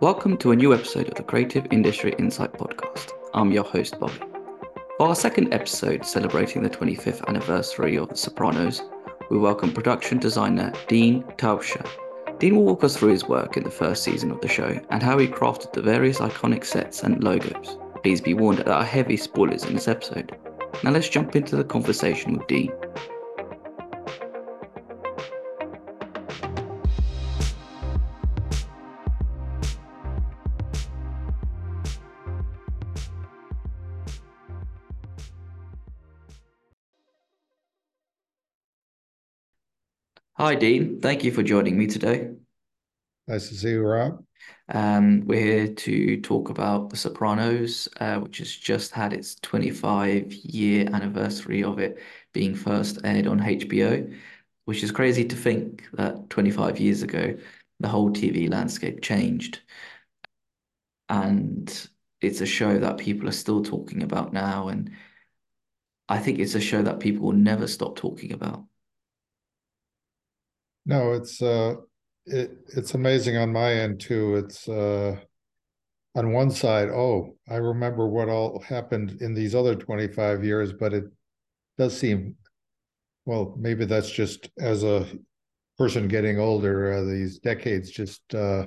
Welcome to a new episode of the Creative Industry Insight Podcast. I'm your host, Bobby. For our second episode celebrating the 25th anniversary of The Sopranos, we welcome production designer Dean Taucher. Dean will walk us through his work in the first season of the show and how he crafted the various iconic sets and logos. Please be warned that there are heavy spoilers in this episode. Now let's jump into the conversation with Dean. Hi, Dean. Thank you for joining me today. Nice to see you, Rob. Um, we're here to talk about The Sopranos, uh, which has just had its 25 year anniversary of it being first aired on HBO, which is crazy to think that 25 years ago, the whole TV landscape changed. And it's a show that people are still talking about now. And I think it's a show that people will never stop talking about. No, it's uh it it's amazing on my end too. It's uh on one side, oh, I remember what all happened in these other 25 years, but it does seem well, maybe that's just as a person getting older, uh, these decades just uh,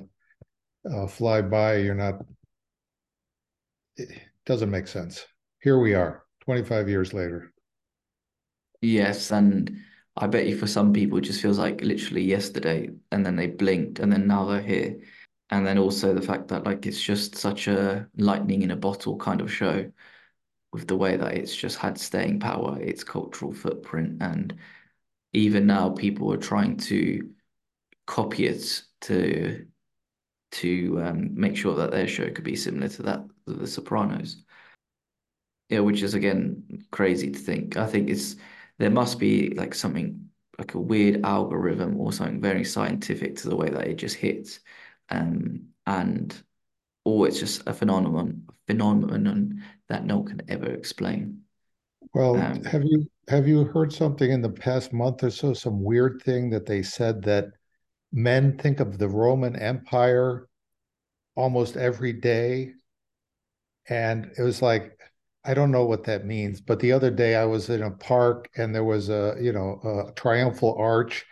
uh fly by. You're not it doesn't make sense. Here we are, 25 years later. Yes, and I bet you for some people it just feels like literally yesterday and then they blinked and then now they're here. And then also the fact that like it's just such a lightning in a bottle kind of show with the way that it's just had staying power, its cultural footprint, and even now people are trying to copy it to to um, make sure that their show could be similar to that of The Sopranos. Yeah, which is again crazy to think. I think it's there must be like something like a weird algorithm or something very scientific to the way that it just hits. Um, and or it's just a phenomenon phenomenon that no one can ever explain. Well, um, have you have you heard something in the past month or so, some weird thing that they said that men think of the Roman Empire almost every day? And it was like I don't know what that means, but the other day I was in a park and there was a, you know, a triumphal arch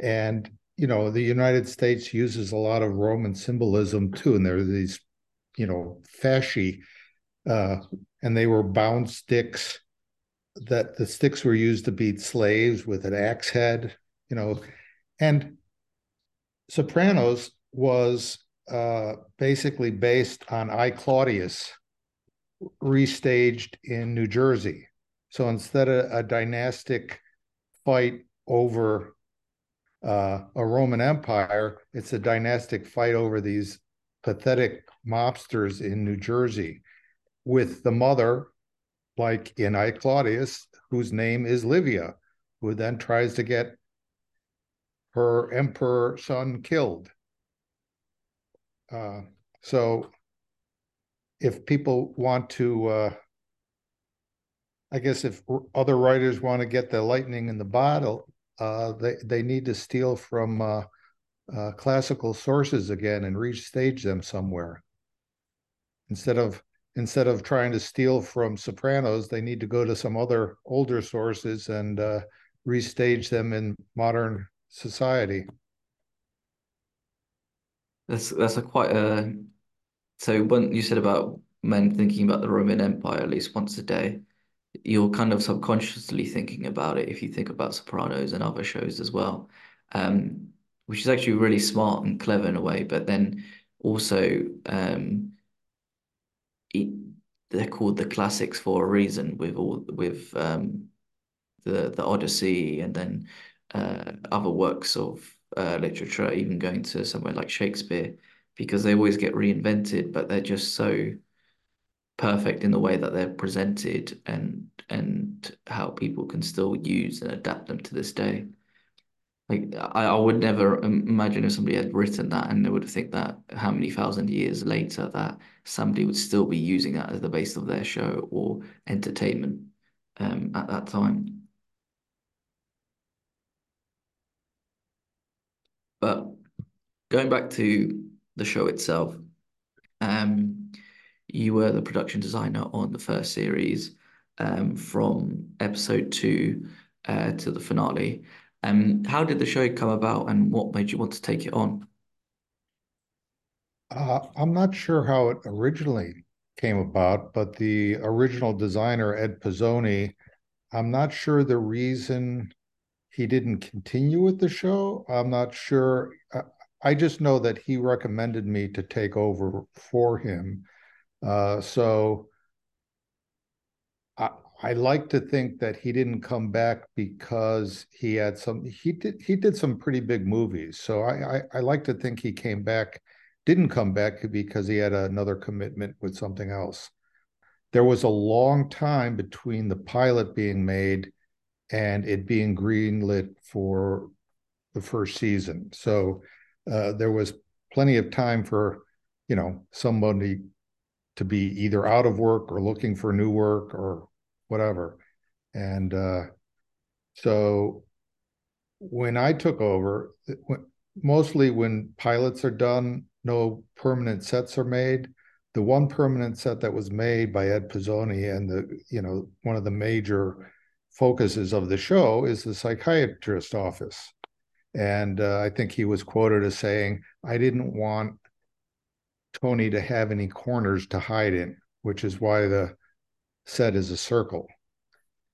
and you know, the United States uses a lot of Roman symbolism too and there are these, you know, fasci uh and they were bound sticks that the sticks were used to beat slaves with an axe head, you know, and Sopranos was uh basically based on I Claudius restaged in New Jersey. So instead of a dynastic fight over uh, a Roman Empire, it's a dynastic fight over these pathetic mobsters in New Jersey, with the mother, like in I Claudius, whose name is Livia, who then tries to get her emperor son killed. Uh, so if people want to, uh, I guess if other writers want to get the lightning in the bottle, uh, they they need to steal from uh, uh, classical sources again and restage them somewhere. Instead of instead of trying to steal from Sopranos, they need to go to some other older sources and uh, restage them in modern society. That's that's a quite a so when you said about men thinking about the Roman Empire at least once a day, you're kind of subconsciously thinking about it if you think about Sopranos and other shows as well, um, which is actually really smart and clever in a way. But then also, um, it, they're called the classics for a reason. With all with um, the the Odyssey and then uh, other works of uh, literature, even going to somewhere like Shakespeare because they always get reinvented, but they're just so perfect in the way that they're presented and and how people can still use and adapt them to this day. Like I, I would never imagine if somebody had written that and they would think that how many thousand years later that somebody would still be using that as the base of their show or entertainment um, at that time. But going back to the show itself. Um, you were the production designer on the first series, um, from episode two uh, to the finale. Um, how did the show come about, and what made you want to take it on? Uh, I'm not sure how it originally came about, but the original designer, Ed Pisoni, I'm not sure the reason he didn't continue with the show. I'm not sure. I just know that he recommended me to take over for him. Uh, so I, I like to think that he didn't come back because he had some. He did. He did some pretty big movies. So I, I, I like to think he came back, didn't come back because he had another commitment with something else. There was a long time between the pilot being made and it being greenlit for the first season. So uh, there was plenty of time for, you know, somebody to be either out of work or looking for new work or whatever. And uh, so when I took over, mostly when pilots are done, no permanent sets are made. The one permanent set that was made by Ed Pisoni and the, you know, one of the major focuses of the show is the psychiatrist office. And uh, I think he was quoted as saying, I didn't want Tony to have any corners to hide in, which is why the set is a circle.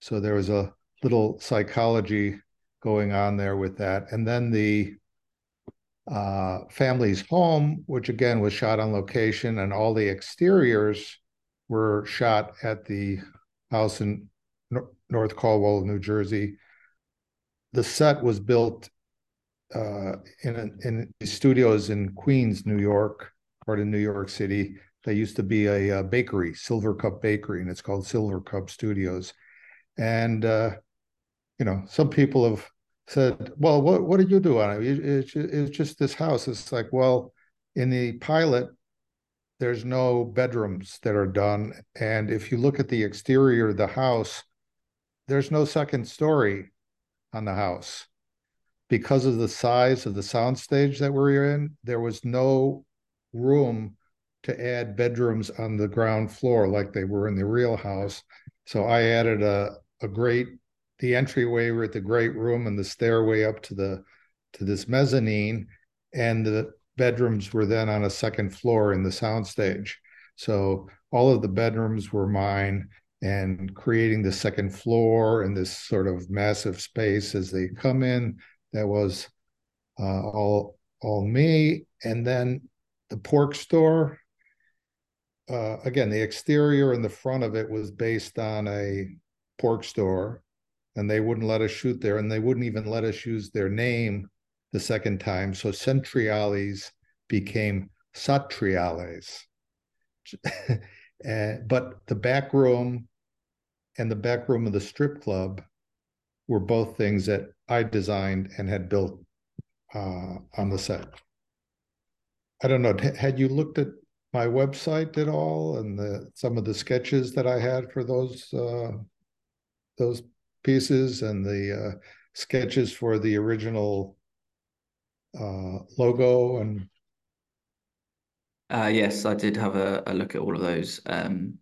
So there was a little psychology going on there with that. And then the uh, family's home, which again was shot on location, and all the exteriors were shot at the house in North Caldwell, New Jersey. The set was built uh, in in studios in Queens, New York, part of New York City. There used to be a, a bakery, Silver Cup Bakery, and it's called Silvercup Studios. And uh, you know, some people have said, "Well, what what did you do on it? It's, it's just this house." It's like, well, in the pilot, there's no bedrooms that are done, and if you look at the exterior of the house, there's no second story on the house because of the size of the soundstage that we're in. There was no room to add bedrooms on the ground floor like they were in the real house. So I added a a great the entryway with the great room and the stairway up to the to this mezzanine, and the bedrooms were then on a second floor in the soundstage. So all of the bedrooms were mine, and creating the second floor and this sort of massive space as they come in. That was uh, all all me, and then the pork store. Uh, again, the exterior and the front of it was based on a pork store, and they wouldn't let us shoot there, and they wouldn't even let us use their name the second time. So Centriales became Satriales. uh, but the back room and the back room of the strip club were both things that I designed and had built uh, on the set. I don't know. Had you looked at my website at all and the some of the sketches that I had for those uh, those pieces and the uh, sketches for the original uh, logo and uh, yes, I did have a, a, look at all of those. Um,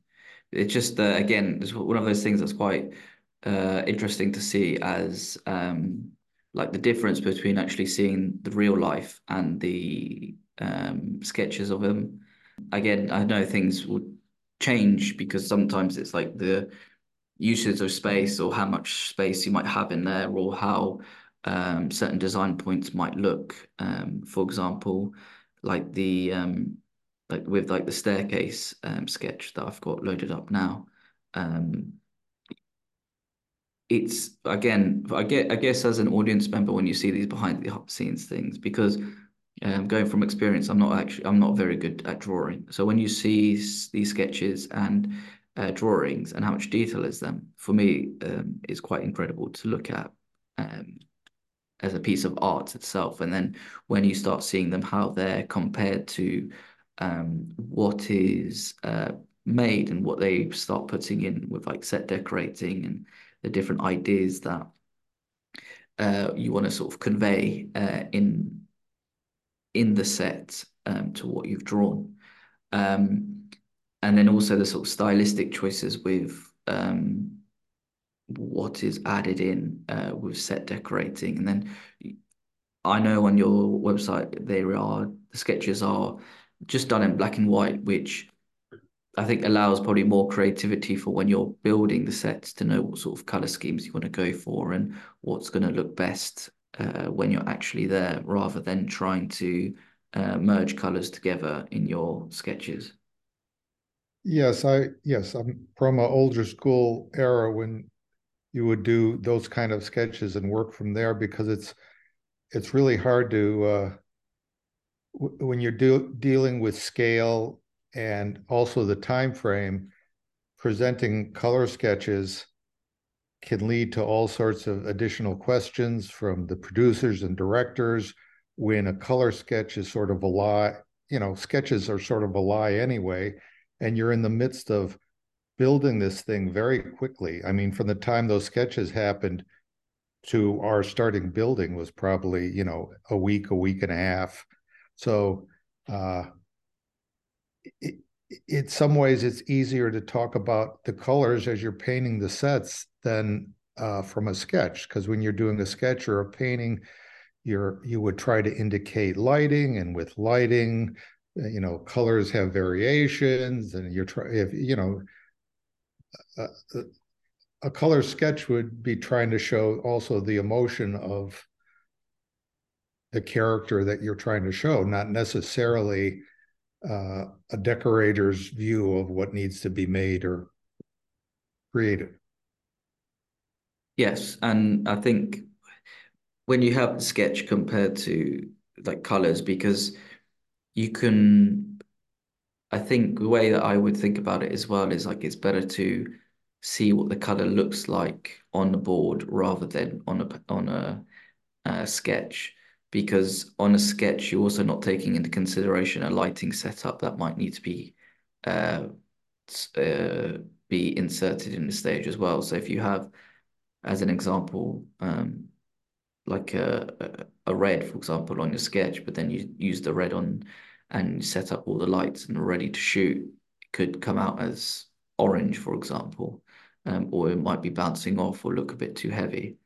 it's just uh, again, it's one of those things that's quite uh, interesting to see as um, like the difference between actually seeing the real life and the um, sketches of him. Again, I know things will change because sometimes it's like the usage of space or how much space you might have in there or how um, certain design points might look. Um, for example, like the um, like with like the staircase um, sketch that I've got loaded up now. It's again, I get, I guess as an audience member, when you see these behind the scenes things, because um, going from experience, I'm not actually, I'm not very good at drawing. So when you see these sketches and uh, drawings and how much detail is them, for me, um, is quite incredible to look at. Um, as a piece of art itself. And then when you start seeing them, how they're compared to um, what is uh, made and what they start putting in with like set decorating and the different ideas that uh, you want to sort of convey uh, in in the set um, to what you've drawn. Um, and then also the sort of stylistic choices with um, what is added in uh, with set decorating. And then I know on your website there are the sketches are just done in black and white, which I think allows probably more creativity for when you're building the sets to know what sort of color schemes you want to go for and what's going to look best uh, when you're actually there, rather than trying to uh, merge colors together in your sketches. Yes, I yes, I'm from an older school era when you would do those kind of sketches and work from there because it's it's really hard to uh, when you're do, dealing with scale and also the time frame presenting color sketches can lead to all sorts of additional questions from the producers and directors. When a color sketch is sort of a lie you know sketches are sort of a lie anyway and you're in the midst of building this thing very quickly. I mean from the time those sketches happened to our starting building was probably you know a week a week and a half. So uh in some ways it's easier to talk about the colors as you're painting the sets than uh, from a sketch because when you're doing a sketch or a painting you're you would try to indicate lighting and with lighting uh, you know colors have variations and you're trying if you know uh, uh a color sketch would be trying to show also the emotion of the character that you're trying to show, not necessarily uh, a decorator's view of what needs to be made or created. Yes, and I think when you have the sketch compared to like colors, because you can, I think the way that I would think about it as well is like it's better to see what the color looks like on the board rather than on a on a, a sketch because on a sketch you're also not taking into consideration a lighting setup that might need to be uh, uh, be inserted in the stage as well. So if you have, as an example, um, like a, a red, for example, on your sketch, but then you use the red on and set up all the lights and ready to shoot, it could come out as orange, for example um, or it might be bouncing off or look a bit too heavy.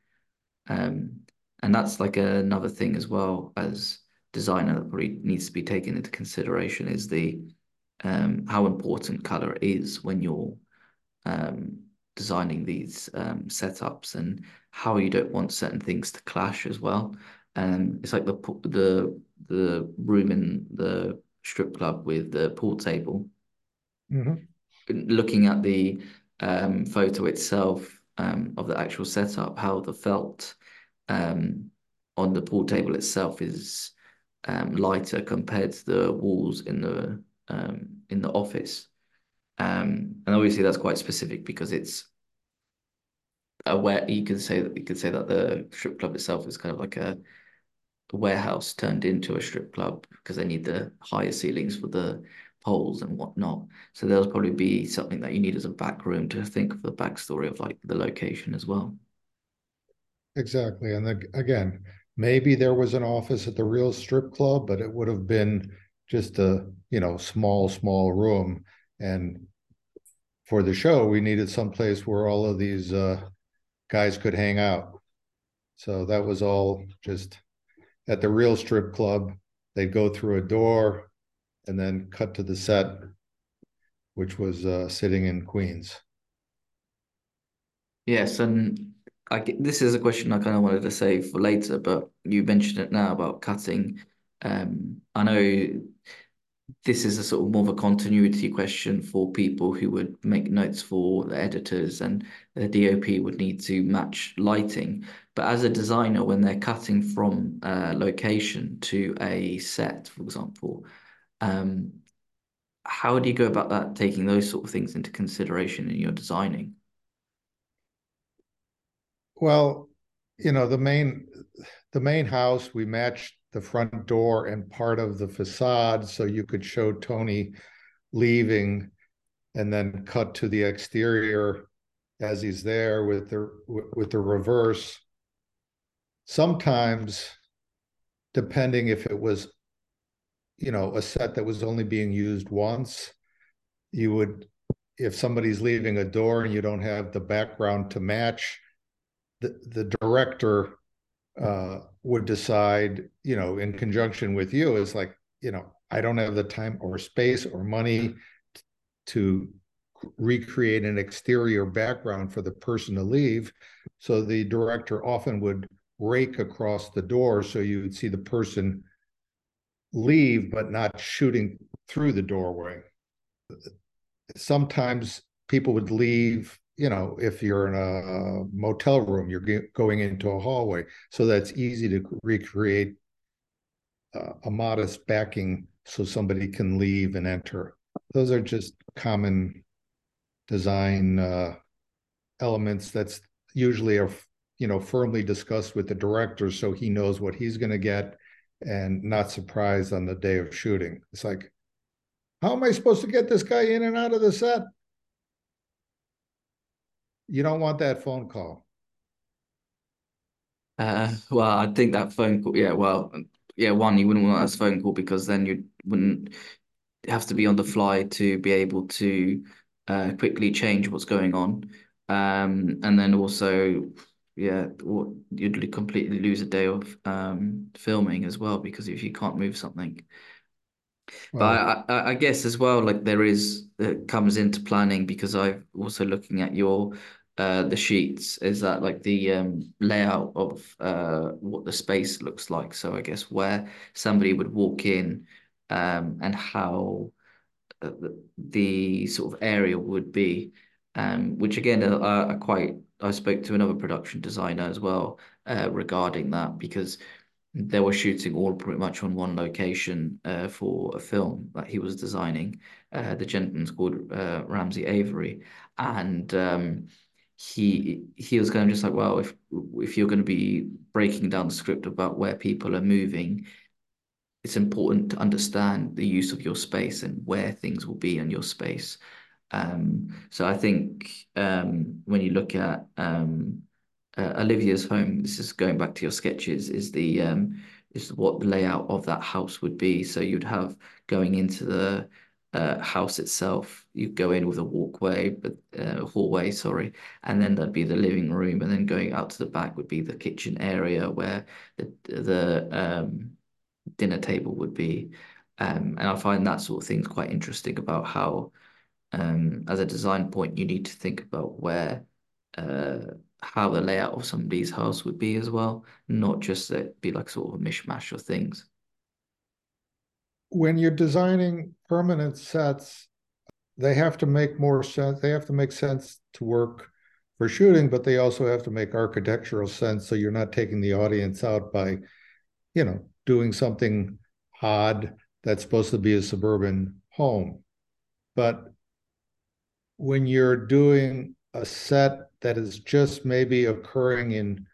Um, and that's like another thing as well as designer that probably needs to be taken into consideration is the um, how important color is when you're um, designing these um, setups and how you don't want certain things to clash as well. And it's like the the the room in the strip club with the pool table. Mm-hmm. Looking at the um, photo itself um, of the actual setup, how the felt um, on the pool table itself is um, lighter compared to the walls in the um, in the office. Um, and obviously that's quite specific because it's a where you could say that you could say that the strip club itself is kind of like a, a warehouse turned into a strip club because they need the higher ceilings for the poles and whatnot. So there'll probably be something that you need as a back room to think of the backstory of like the location as well. Exactly. And the, again, maybe there was an office at the real strip club, but it would have been just a, you know, small, small room. And for the show, we needed some place where all of these uh, guys could hang out. So that was all just at the real strip club. They'd go through a door, and then cut to the set, which was uh, sitting in Queens. Yes, and I this is a question I kind of wanted to save for later, but you mentioned it now about cutting. Um, I know this is a sort of more of a continuity question for people who would make notes for the editors and the DOP would need to match lighting. But as a designer, when they're cutting from a location to a set, for example, um, how do you go about that, taking those sort of things into consideration in your designing? Well, you know, the main the main house, we matched the front door and part of the facade so you could show Tony leaving and then cut to the exterior as he's there with the with the reverse. Sometimes, depending if it was you know, a set that was only being used once, you would, if somebody's leaving a door and you don't have the background to match, the, the director uh, would decide, you know, in conjunction with you, is like, you know, I don't have the time or space or money to recreate an exterior background for the person to leave. So the director often would rake across the door so you would see the person leave, but not shooting through the doorway. Sometimes people would leave, you know, if you're in a motel room, you're going into a hallway. So that's easy to recreate uh, a modest backing so somebody can leave and enter. Those are just common design uh, elements that's usually are you know firmly discussed with the director so he knows what he's going to get and not surprised on the day of shooting it's like how am i supposed to get this guy in and out of the set you don't want that phone call uh, well i think that phone call yeah well yeah one you wouldn't want that phone call because then you wouldn't have to be on the fly to be able to uh, quickly change what's going on. Um, and then also, yeah, you'd completely lose a day of um, filming as well because if you can't move something. But I, I, guess as well, like there is it comes into planning because I've also looking at your uh the sheets is that like the um layout of uh what the space looks like. So I guess where somebody would walk in um and how the, the sort of area would be, um, which again are, are quite. I spoke to another production designer as well uh, regarding that because they were shooting all pretty much on one location uh, for a film that he was designing. Uh, the gentleman's called uh, Ramsey Avery, and um, he he was going to just like, well, if if you're going to be breaking down the script about where people are moving, it's important to understand the use of your space and where things will be in your space. Um, so I think um, when you look at um, uh, Olivia's home, this is going back to your sketches, is the um, is what the layout of that house would be. So you'd have going into the uh, house itself, You'd go in with a walkway, but uh, hallway, sorry, and then there'd be the living room, and then going out to the back would be the kitchen area where the the um, dinner table would be. Um, and I find that sort of things quite interesting about how, um, as a design point, you need to think about where, uh, how the layout of somebody's house would be as well, not just that be like sort of a mishmash of things. When you're designing permanent sets, they have to make more sense. They have to make sense to work for shooting, but they also have to make architectural sense. So you're not taking the audience out by, you know, doing something odd that's supposed to be a suburban home. But when you're doing a set that is just maybe occurring in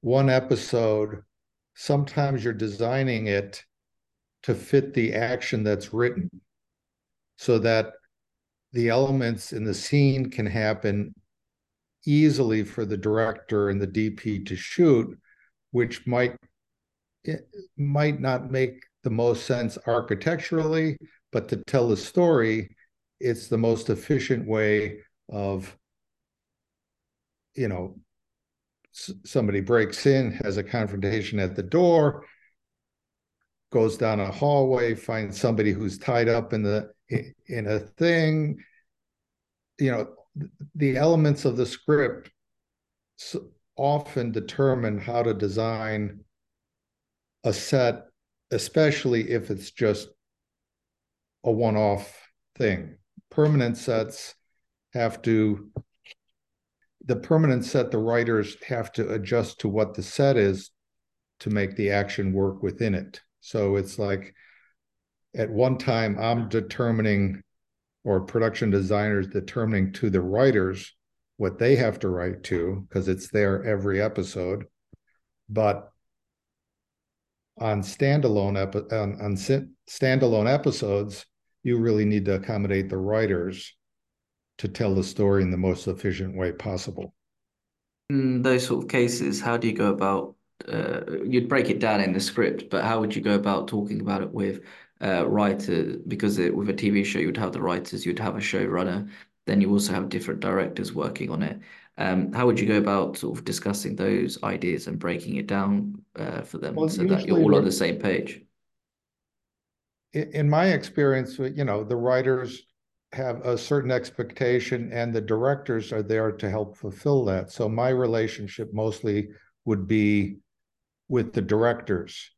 one episode, sometimes you're designing it to fit the action that's written so that the elements in the scene can happen easily for the director and the DP to shoot, which might might not make the most sense architecturally, but to tell the story, it's the most efficient way of, you know, somebody breaks in, has a confrontation at the door, goes down a hallway, finds somebody who's tied up in the in a thing. You know, the elements of the script often determine how to design a set, especially if it's just a one off thing. Permanent sets have to, the permanent set, the writers have to adjust to what the set is to make the action work within it. So it's like at one time, I'm determining, or production designers determining to the writers what they have to write to because it's there every episode. But on standalone epi- on, on standalone episodes, you really need to accommodate the writers to tell the story in the most efficient way possible. In those sort of cases, how do you go about? Uh, you'd break it down in the script, but how would you go about talking about it with uh, writer because it, with a TV show you'd have the writers, you'd have a showrunner, then you also have different directors working on it. Um, how would you go about sort of discussing those ideas and breaking it down uh, for them Well, so that you're all on the same page? in in my experience, you know, the writers have a certain expectation and the directors are there to help fulfill that. So my relationship mostly would be with the directors.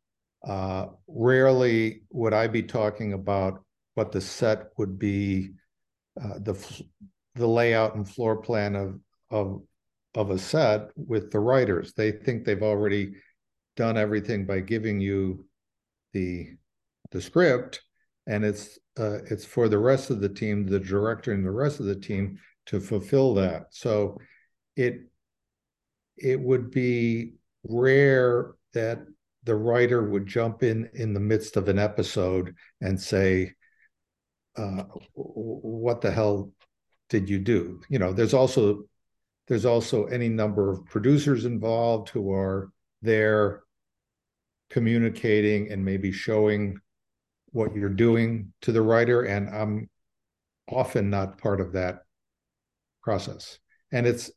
Uh, rarely would I be talking about what the set would be, uh, the the layout and floor plan of of of a set with the writers. They think they've already done everything by giving you the the script, and it's uh, it's for the rest of the team, the director and the rest of the team to fulfill that. So it it would be rare that the writer would jump in in the midst of an episode and say, uh, "What the hell did you do?" You know, there's also there's also any number of producers involved who are there communicating and maybe showing what you're doing to the writer, and I'm often not part of that process. And it's,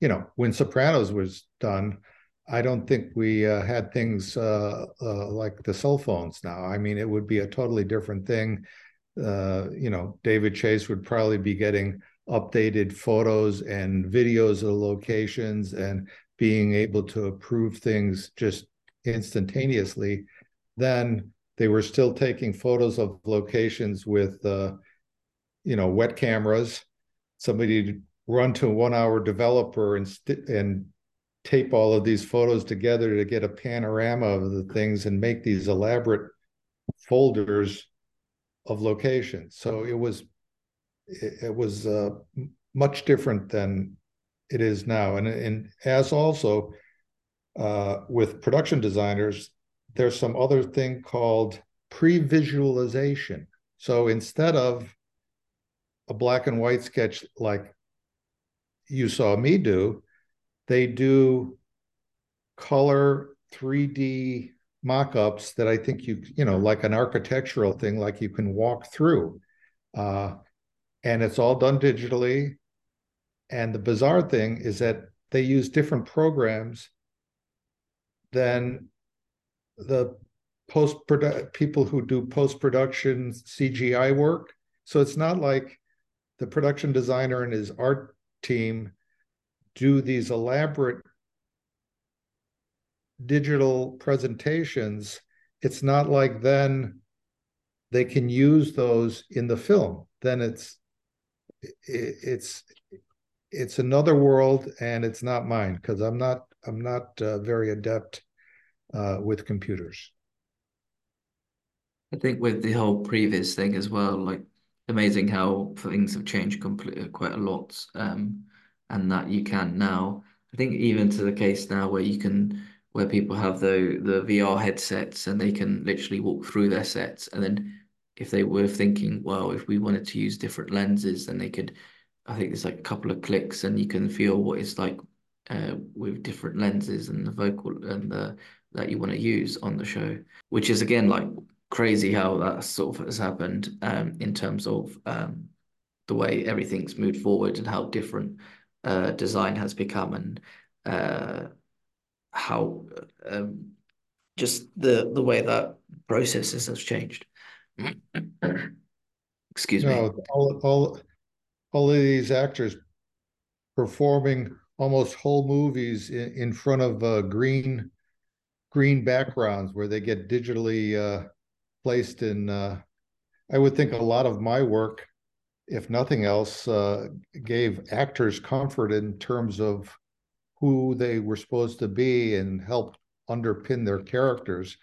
you know, when Sopranos was done, I don't think we uh, had things uh, uh, like the cell phones now. I mean, it would be a totally different thing. Uh, you know, David Chase would probably be getting updated photos and videos of locations and being able to approve things just instantaneously. Then they were still taking photos of locations with, uh, you know, wet cameras. Somebody run to a one-hour developer and st- and tape all of these photos together to get a panorama of the things and make these elaborate folders of locations. So it was it, it was uh, much different than it is now, and and as also uh, with production designers, there's some other thing called pre-visualization. So instead of a black and white sketch like you saw me do, they do color 3D mock-ups that I think you, you know, like an architectural thing, like you can walk through. Uh, and it's all done digitally. And the bizarre thing is that they use different programs than the post people who do post production CGI work. So it's not like the production designer and his art team do these elaborate digital presentations. It's not like then they can use those in the film. Then it's it's it's another world and it's not mine because I'm not I'm not uh, very adept uh, with computers. I think with the whole previous thing as well, like amazing how things have changed completely quite a lot, um, and that you can now. I think even to the case now where you can where people have the the VR headsets and they can literally walk through their sets, and then if they were thinking, well, if we wanted to use different lenses, then they could. I think there's like a couple of clicks, and you can feel what it's like uh, with different lenses and the vocal and the that you want to use on the show, which is again like crazy how that sort of has happened um, in terms of um, the way everything's moved forward and how different uh, design has become and uh, how um, just the the way that processes has changed. Excuse no, me. all, all all of these actors performing almost whole movies in, in front of uh, green green backgrounds where they get digitally uh, placed in. Uh, I would think a lot of my work, if nothing else, uh, gave actors comfort in terms of who they were supposed to be and help underpin their characters.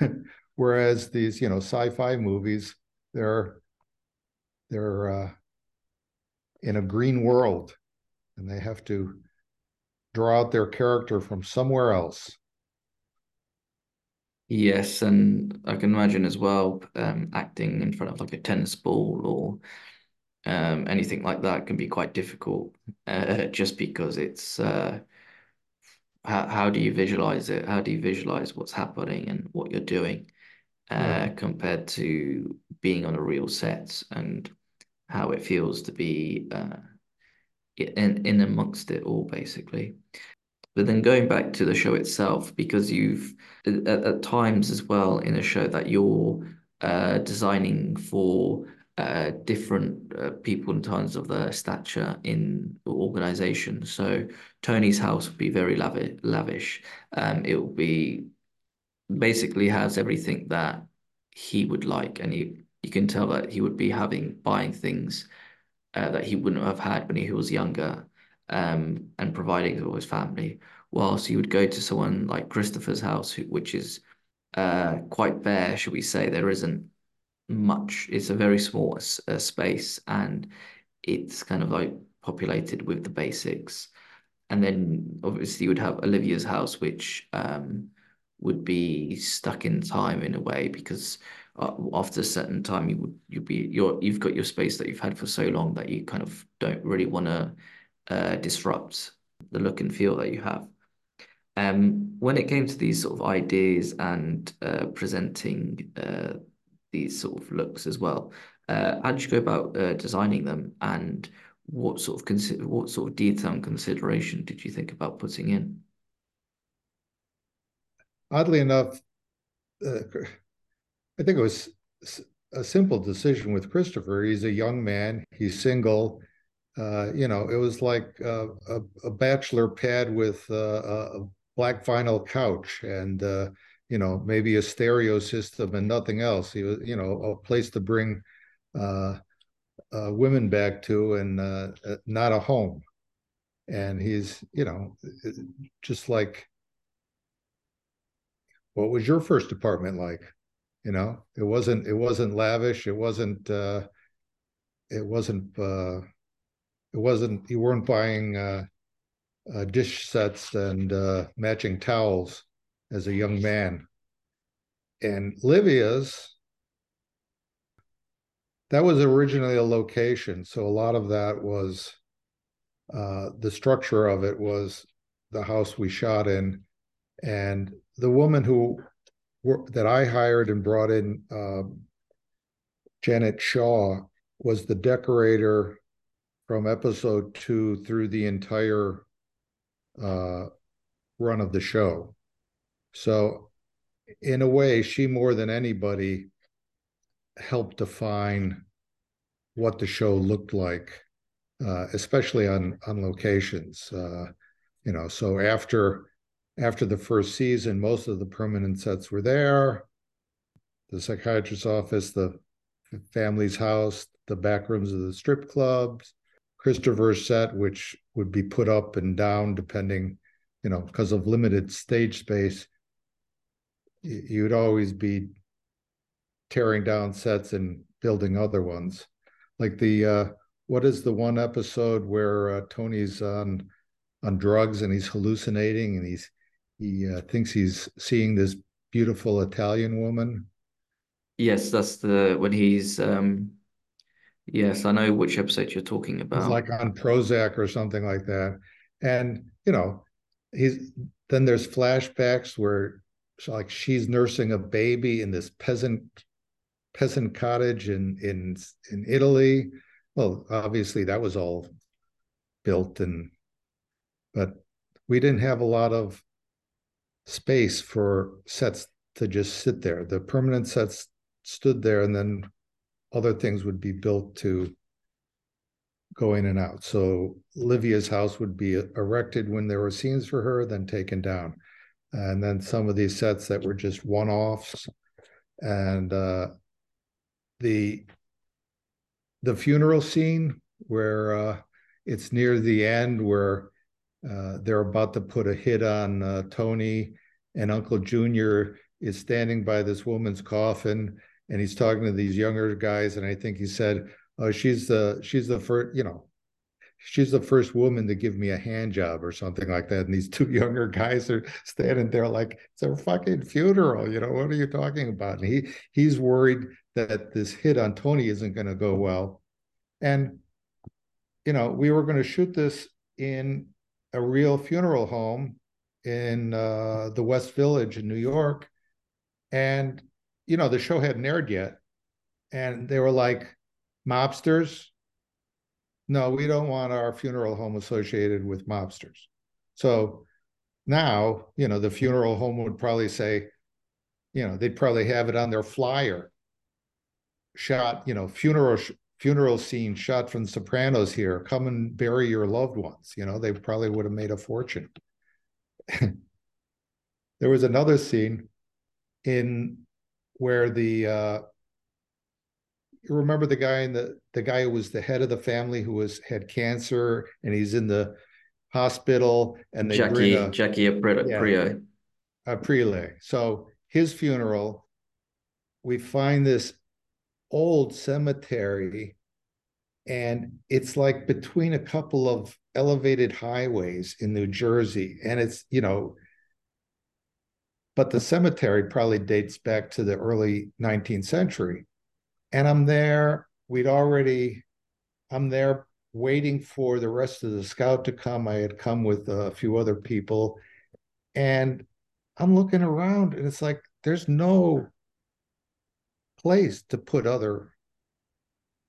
Whereas these, you know, sci-fi movies, they're they're uh, in a green world, and they have to draw out their character from somewhere else. Yes, and I can imagine as well, um, acting in front of like a tennis ball or um, anything like that can be quite difficult, uh, just because it's uh, how how do you visualize it? How do you visualize what's happening and what you're doing? uh, compared to being on a real set and how it feels to be uh, in in amongst it all, basically. But then going back to the show itself, because you've at, at times as well in a show that you're uh, designing for uh, different uh, people in terms of their stature in organization. So Tony's house would be very lavish. lavish. Um, it will be basically has everything that he would like, and you you can tell that he would be having buying things uh, that he wouldn't have had when he was younger, um, and providing for his family. Whilst he would go to someone like Christopher's house, who, which is uh, quite bare, should we say? There isn't much. It's a very small uh, space, and it's kind of like populated with the basics. And then obviously you would have Olivia's house, which um, would be stuck in time in a way because uh, after a certain time you would you be you're you've got your space that you've had for so long that you kind of don't really want to uh, disrupt the look and feel that you have. Um, when it came to these sort of ideas and uh, presenting uh, these sort of looks as well, uh, how did you go about uh, designing them, and what sort of consider what sort of detail and consideration did you think about putting in? Oddly enough, I think it was a simple decision with Christopher. He's a young man. He's single. Uh, you know, it was like a, a, bachelor pad with uh, a black vinyl couch and uh, you know maybe a stereo system and nothing else. He was, you know, a place to bring women back to and not a home. And he's, you know, just like, what was your first apartment like? you know it wasn't it wasn't lavish it wasn't uh it wasn't uh it wasn't you weren't buying uh, uh dish sets and uh matching towels as a young man. And livia's that was originally a location so a lot of that was uh the structure of it was the house we shot in. And the woman who that I hired and brought in um, Janet Shaw was the decorator from episode two through the entire uh, run of the show. So, in a way, she more than anybody helped define what the show looked like, uh, especially on on locations. Uh, you know, so after after the first season, most of the permanent sets were there. The psychiatrist's office, the family's house, the back rooms of the strip clubs, Christopher's set, which would be put up and down depending, you know, because of limited stage space. You'd always be tearing down sets and building other ones. Like the uh, what is the one episode where uh, Tony's on on drugs and he's hallucinating and he's he uh, thinks he's seeing this beautiful Italian woman. Yes, that's the when he's um yes, I know which episode you're talking about. It's like on Prozac or something like that. And you know, he's then there's flashbacks where like she's nursing a baby in this peasant peasant cottage in in in Italy. Well, obviously that was all built and but we didn't have a lot of space for sets to just sit there. The permanent sets stood there, and then other things would be built to go in and out. So Livia's house would be erected when there were scenes for her, then taken down. And then some of these sets that were just one offs. And uh, the the funeral scene where uh, it's near the end where uh, they're about to put a hit on uh, Tony, and Uncle Junior is standing by this woman's coffin, and he's talking to these younger guys, and I think he said, "Oh, she's the she's the first, you know." She's the first woman to give me a hand job or something like that. And these two younger guys are standing there like it's a fucking funeral. You know, what are you talking about? And he he's worried that this hit on Tony isn't going to go well. And you know, we were going to shoot this in a real funeral home in uh, the West Village in New York, and you know, the show hadn't aired yet. And they were like, mobsters? No, we don't want our funeral home associated with mobsters. So now, you know, the funeral home would probably say, you know, they'd probably have it on their flyer. Shot, you know, funeral funeral scene shot from Sopranos here. Come and bury your loved ones. You know, they probably would have made a fortune. there was another scene in where the uh, you remember the guy in the the guy who was the head of the family who was had cancer and he's in the hospital and they Jackie bring a, Jackie Aprile. Yeah, Aprile. So his funeral, we find this old cemetery and it's like between a couple of elevated highways in New Jersey and it's you know but the cemetery probably dates back to the early 19th century and I'm there we'd already I'm there waiting for the rest of the scout to come I had come with a few other people and I'm looking around and it's like there's no place to put other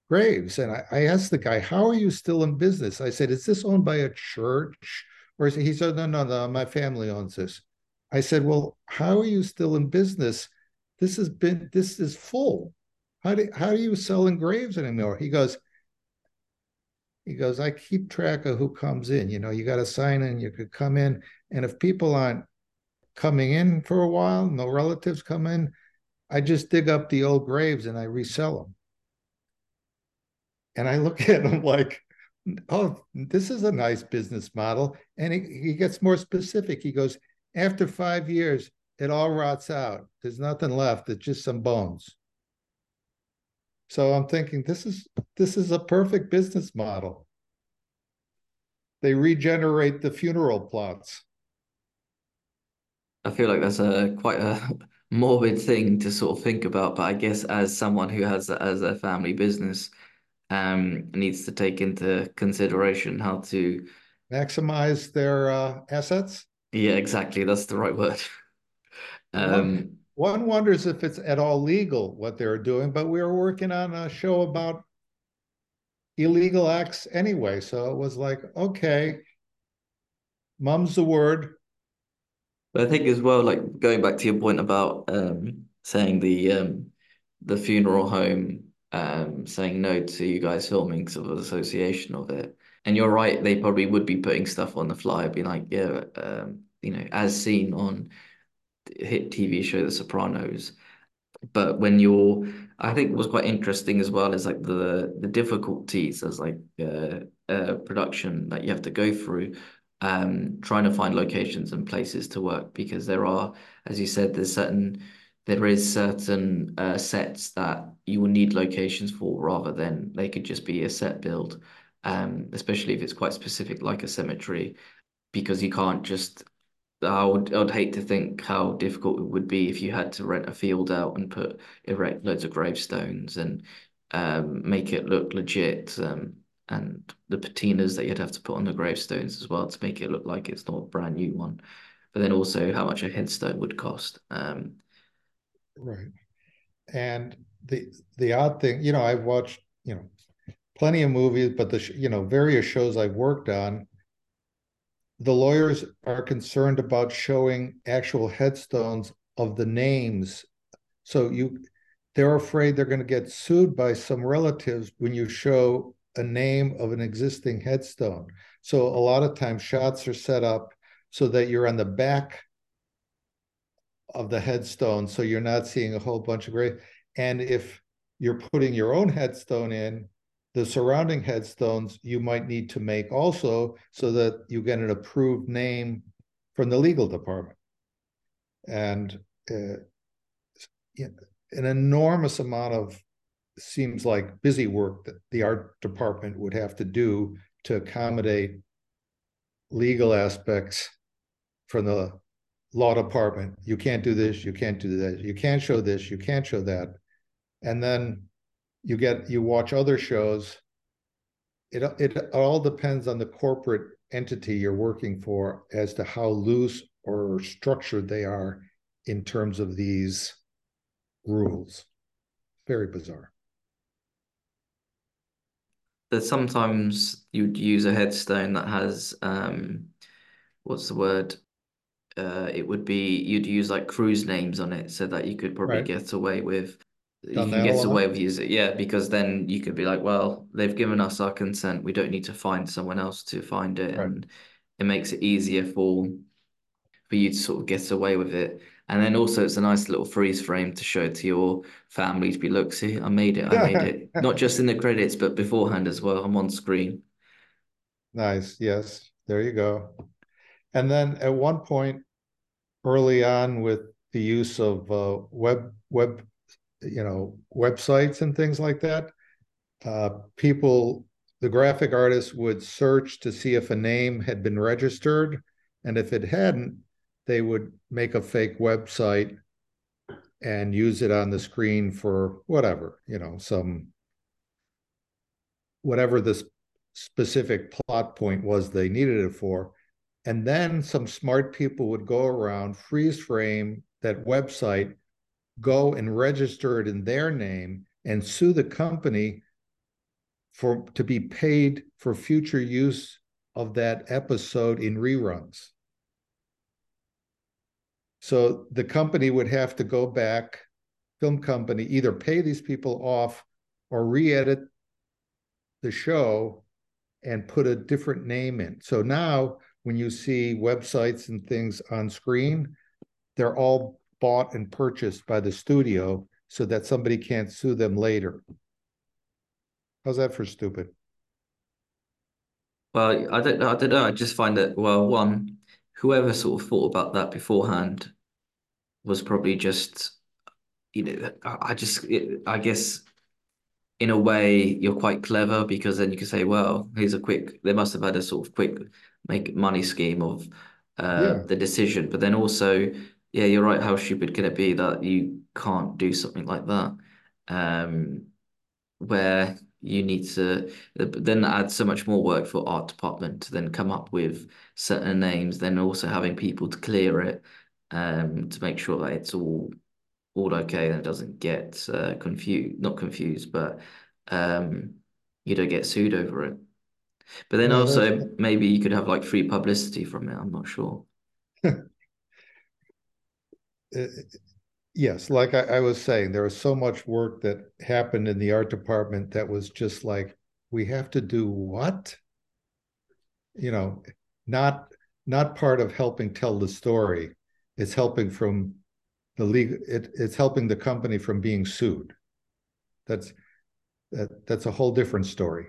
graves. And I, I, asked the guy, How are you still in business? I said, Is this owned by a church? Or is he said, No, no, no, my family owns this. I said, Well, how are you still in business? This has been this is full. How do how are you selling graves anymore? He goes, he goes, I keep track of who comes in. You know, you got to sign in, you could come in. And if people aren't coming in for a while, no relatives come in, I just dig up the old graves and I resell them. And I look at him like, oh, this is a nice business model. And he, he gets more specific. He goes, after five years, it all rots out. There's nothing left. It's just some bones. So I'm thinking this is this is a perfect business model. They regenerate the funeral plots. I feel like that's a quite a morbid thing to sort of think about, but I guess as someone who has as a family business, um, needs to take into consideration how to maximize their uh, assets. Yeah, exactly. That's the right word. um, one, one wonders if it's at all legal what they're doing, but we were working on a show about illegal acts anyway. So it was like, okay, mum's the word. But I think as well, like going back to your point about um, saying the um, the funeral home um, saying no to you guys filming sort of association of it. And you're right, they probably would be putting stuff on the fly, being like, yeah, um, you know, as seen on hit TV show The Sopranos. But when you're, I think was quite interesting as well is like the the difficulties as like uh, uh, production that you have to go through, um, trying to find locations and places to work because there are, as you said, there's certain there is certain uh, sets that you will need locations for rather than they could just be a set build, um, especially if it's quite specific like a cemetery, because you can't just. I would I'd hate to think how difficult it would be if you had to rent a field out and put erect loads of gravestones and um, make it look legit. Um, and the patinas that you'd have to put on the gravestones as well to make it look like it's not a brand new one. But then also how much a headstone would cost. Um, Right. And the the odd thing, you know, I've watched, you know, plenty of movies, but the you know various shows I've worked on, the lawyers are concerned about showing actual headstones of the names. So you, they're afraid they're going to get sued by some relatives when you show a name of an existing headstone. So a lot of times shots are set up so that you're on the back of the headstone so you're not seeing a whole bunch of grave and if you're putting your own headstone in the surrounding headstones you might need to make also so that you get an approved name from the legal department and uh, an enormous amount of seems like busy work that the art department would have to do to accommodate legal aspects from the law department, you can't do this, you can't do that, you can't show this, you can't show that. And then you get you watch other shows. It it all depends on the corporate entity you're working for as to how loose or structured they are in terms of these rules. Very bizarre. That sometimes you'd use a headstone that has um, what's the word? Uh, it would be you'd use like crew's names on it so that you could probably Right. get away with you can get away with using yeah because then you could be like well they've given us our consent we don't need to find someone else to find it Right. and it makes it easier for for you to sort of get away with it and then also it's a nice little freeze frame to show to your family to be look see I made it I made it not just in the credits but beforehand as well I'm on screen Nice. Yes. There you go. And then at one point early on with the use of uh, web web you know websites and things like that uh, people the graphic artists would search to see if a name had been registered and if it hadn't they would make a fake website and use it on the screen for whatever you know some whatever this specific plot point was they needed it for. And then some smart people would go around freeze frame that website go and register it in their name and sue the company for to be paid for future use of that episode in reruns. So the company would have to go back, film company, either pay these people off or re-edit the show and put a different name in. So now when you see websites and things on screen, they're all bought and purchased by the studio so that somebody can't sue them later. How's that for stupid? well I don't know. I don't know I just find that well one whoever sort of thought about that beforehand was probably just you know I, just I guess in a way you're quite clever because then you can say, well, here's a quick, they must have had a sort of quick make money scheme of uh Yeah. the decision. But then also, yeah, you're right, how stupid can it be that you can't do something like that? Um where you need to then add so much more work for art department to then come up with certain names, then also having people to clear it um to make sure that it's all all okay and it doesn't get uh, confused, not confused, but um, you don't get sued over it. But then also maybe you could have like free publicity from it. I'm not sure. uh, yes, like I, I was saying, there was so much work that happened in the art department that was just like, we have to do what? You know, not not part of helping tell the story. It's helping from the legal it, it's helping the company from being sued. That's that that's a whole different story.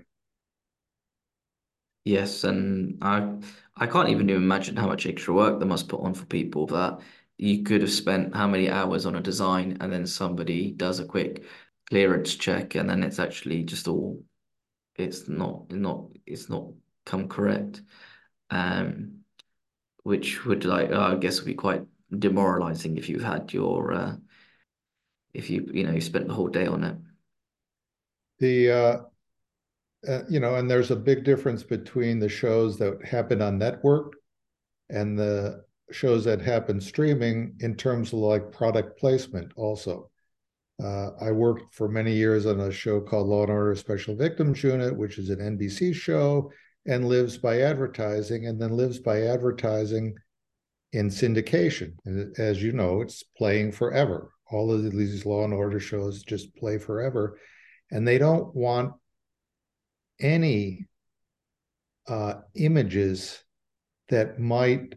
Yes, and I I can't even imagine how much extra work they must put on for people that you could have spent how many hours on a design and then somebody does a quick clearance check and then it's actually just all it's not not it's not come correct. Um which would like I guess would be quite demoralizing if you've had your uh, if you you know you spent the whole day on it. The uh, uh, you know, and there's a big difference between the shows that happen on network and the shows that happen streaming in terms of like product placement also. Uh, I worked for many years on a show called Law and Order Special Victims Unit, which is an NBC show and lives by advertising, and then lives by advertising in syndication. As you know, it's playing forever. All of these Law and Order shows just play forever, and they don't want any uh, images that might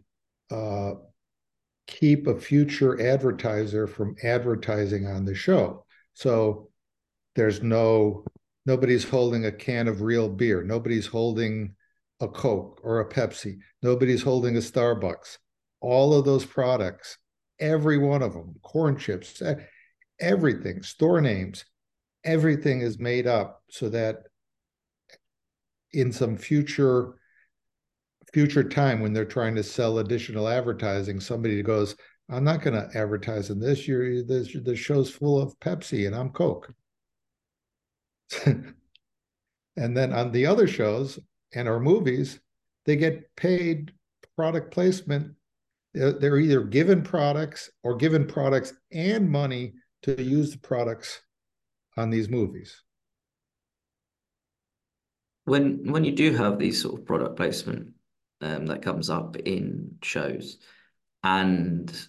uh, keep a future advertiser from advertising on the show. So there's no nobody's holding a can of real beer. Nobody's holding a Coke or a Pepsi. Nobody's holding a Starbucks. All of those products, every one of them, corn chips, everything, store names, everything is made up so that in some future future time when they're trying to sell additional advertising, somebody goes, I'm not going to advertise in this. You're the show's full of Pepsi and I'm Coke. and then on the other shows and our movies, they get paid product placement. They're either given products or given products and money to use the products on these movies. When when you do have these sort of product placement um, that comes up in shows, and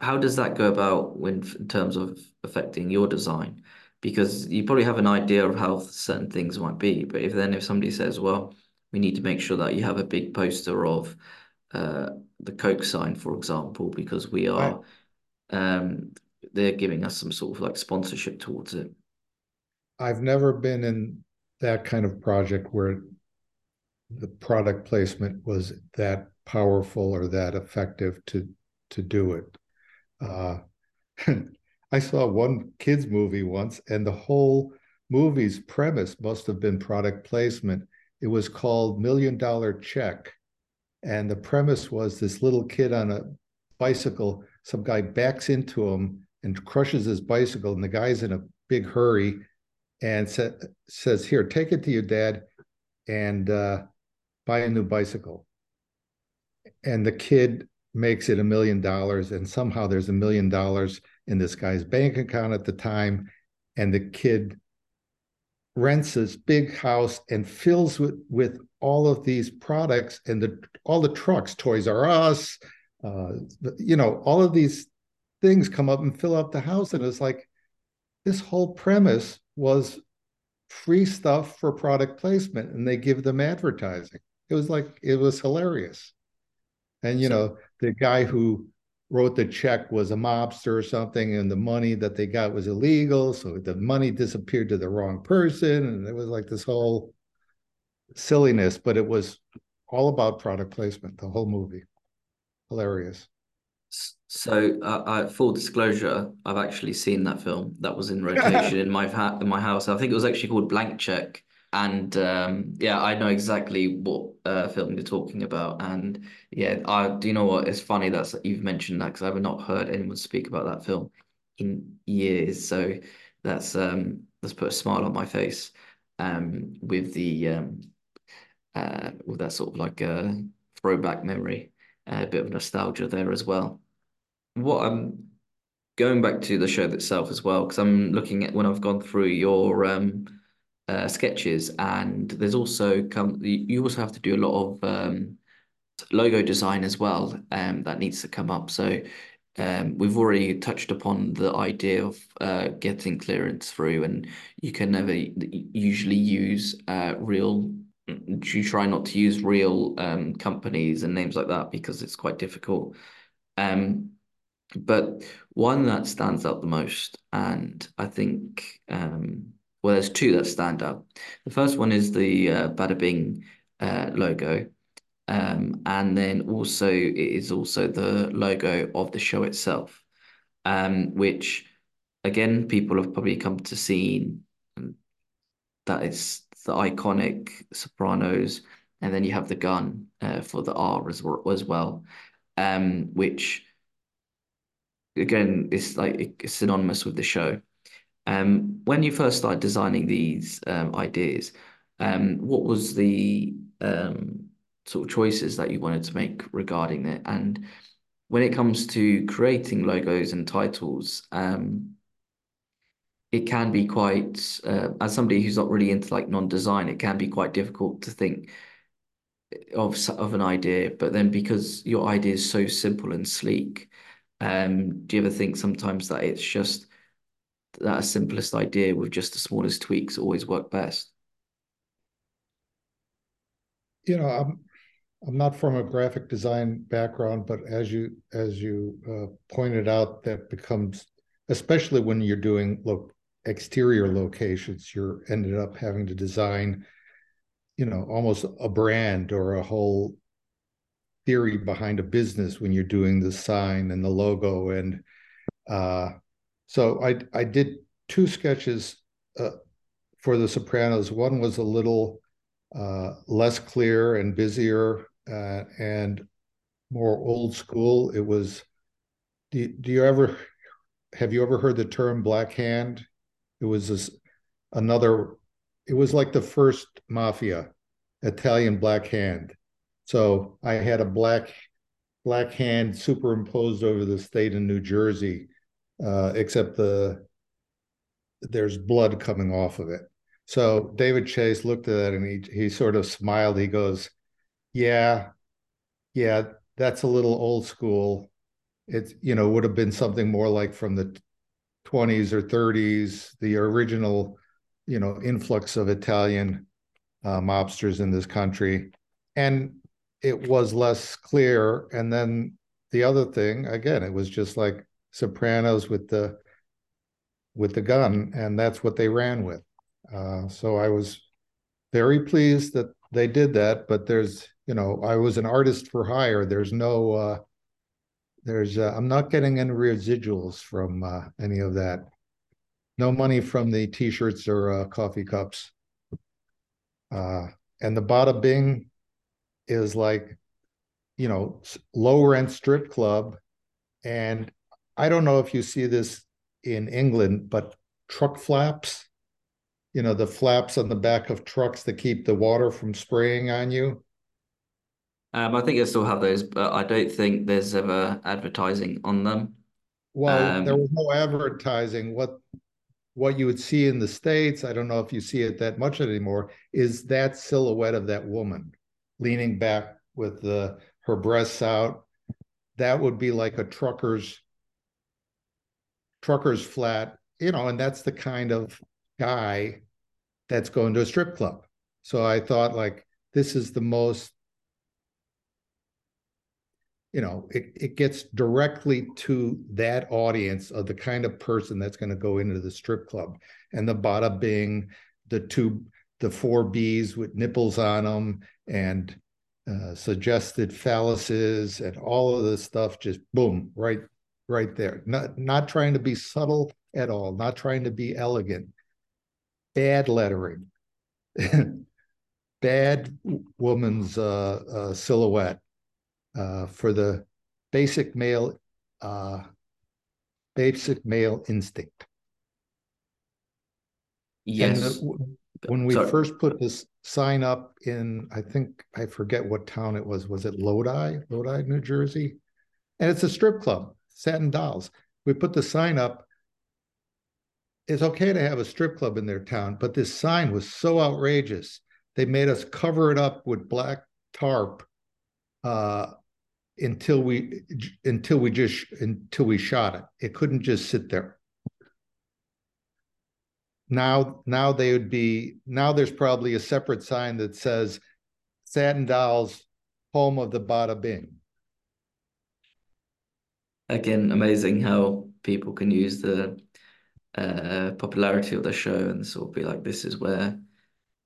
how does that go about when in terms of affecting your design? Because you probably have an idea of how certain things might be, but if then if somebody says, well, we need to make sure that you have a big poster of uh, the Coke sign, for example, because we are um, they're giving us some sort of like sponsorship towards it. I've never been in that kind of project where the product placement was that powerful or that effective to to do it. Uh, I saw one kids movie once, and the whole movie's premise must have been product placement. It was called Million Dollar Check, and the premise was this little kid on a bicycle. Some guy backs into him and crushes his bicycle, and the guy's in a big hurry and sa- says, "Here, take it to your dad, and uh, buy a new bicycle." And the kid makes it a million dollars, and somehow there's a million dollars in this guy's bank account at the time, and the kid rents this big house and fills with with all of these products and the all the trucks, Toys R Us, uh, you know, all of these things come up and fill up the house, and it's like this whole premise was free stuff for product placement, and they give them advertising. It was like it was hilarious. And you know, the guy who wrote the check was a mobster or something, and the money that they got was illegal. So the money disappeared to the wrong person. And it was like this whole silliness, but it was all about product placement, the whole movie. Hilarious. So, uh, I, full disclosure, I've actually seen that film. That was in rotation in my in my house. I think it was actually called Blank Check, and um, yeah, I know exactly what uh, film you're talking about. And yeah, I do you know what? It's funny that you've mentioned that because I've not heard anyone speak about that film in years. So that's um, that's put a smile on my face um, with the um, uh, with that sort of like a uh, throwback memory, uh, a bit of nostalgia there as well. What I'm going back to the show itself as well because I'm looking at when I've gone through your um uh, sketches, and there's also come. You also have to do a lot of um, logo design as well. Um, that needs to come up. So um, we've already touched upon the idea of uh, getting clearance through, and you can never usually use uh, real. You try not to use real um, companies and names like that because it's quite difficult. Um, but one that stands out the most, and I think um, well, there's two that stand out. The first one is the uh, Bada Bing uh, logo. Um, and then also it is also the logo of the show itself, um, which again people have probably come to see that it's the iconic Sopranos, and then you have the gun uh, for the R as, as well, um, which again is like it's synonymous with the show. Um, when you first started designing these um, ideas, um, what was the um, sort of choices that you wanted to make regarding it? And when it comes to creating logos and titles, um, it can be quite, uh, as somebody who's not really into like non-design, it can be quite difficult to think of of an idea. But then because your idea is so simple and sleek, um, do you ever think sometimes that it's just that simplest idea with just the smallest tweaks always work best? You know, I'm I'm not from a graphic design background, but as you as you uh, pointed out, that becomes especially when you're doing look exterior locations, you're ended up having to design, you know, almost a brand or a whole theory behind a business when you're doing the sign and the logo and uh, so I I did two sketches uh, for The Sopranos. One was a little uh, less clear and busier uh, and more old school. It was. Do, do you ever have you ever heard the term black hand? It was this another. It was like the first mafia, Italian black hand. So I had a black black hand superimposed over the state of New Jersey uh, except the there's blood coming off of it. So David Chase looked at that and he he sort of smiled. He goes, "Yeah, yeah, that's a little old school. It's you know would have been something more like from the 20s or 30s, the original you know influx of Italian uh, mobsters in this country, and it was less clear. And then the other thing, again, it was just like Sopranos with the with the gun, and that's what they ran with. Uh, so I was very pleased that they did that. But there's, you know, I was an artist for hire. There's no, uh, there's, uh, I'm not getting any residuals from uh, any of that. No money from the T-shirts or uh, coffee cups. Uh, and the Bada Bing is like, you know, low rent strip club, and I don't know if you see this in England, but truck flaps, you know, the flaps on the back of trucks that keep the water from spraying on you. Um, I think I still have those, but I don't think there's ever advertising on them. Well, um, there was no advertising. What what you would see in the States, I don't know if you see it that much anymore, is that silhouette of that woman leaning back with the her breasts out. That would be like a trucker's trucker's flat, you know, and that's the kind of guy that's going to a strip club. So I thought like this is the most you know, it, it gets directly to that audience of the kind of person that's going to go into the strip club. And the bada bing, the two, the four B's with nipples on them and uh, suggested phalluses and all of this stuff just boom, right right there. Not not trying to be subtle at all, not trying to be elegant. Bad lettering, bad woman's uh, uh, silhouette uh, for the basic male uh, basic male instinct. Yes. The, when we Sorry. first put this sign up in, I think I forget what town it was. Was it Lodi, Lodi, New Jersey? And it's a strip club satin dolls. We put the sign up. It's okay to have a strip club in their town, but this sign was so outrageous. They made us cover it up with black tarp uh, until we until we just until we shot it. It couldn't just sit there. Now, now they would be now. There's probably a separate sign that says "Satin Dolls, home of the Bada Bing." Again, amazing how people can use the uh, popularity of the show and sort of be like, this is where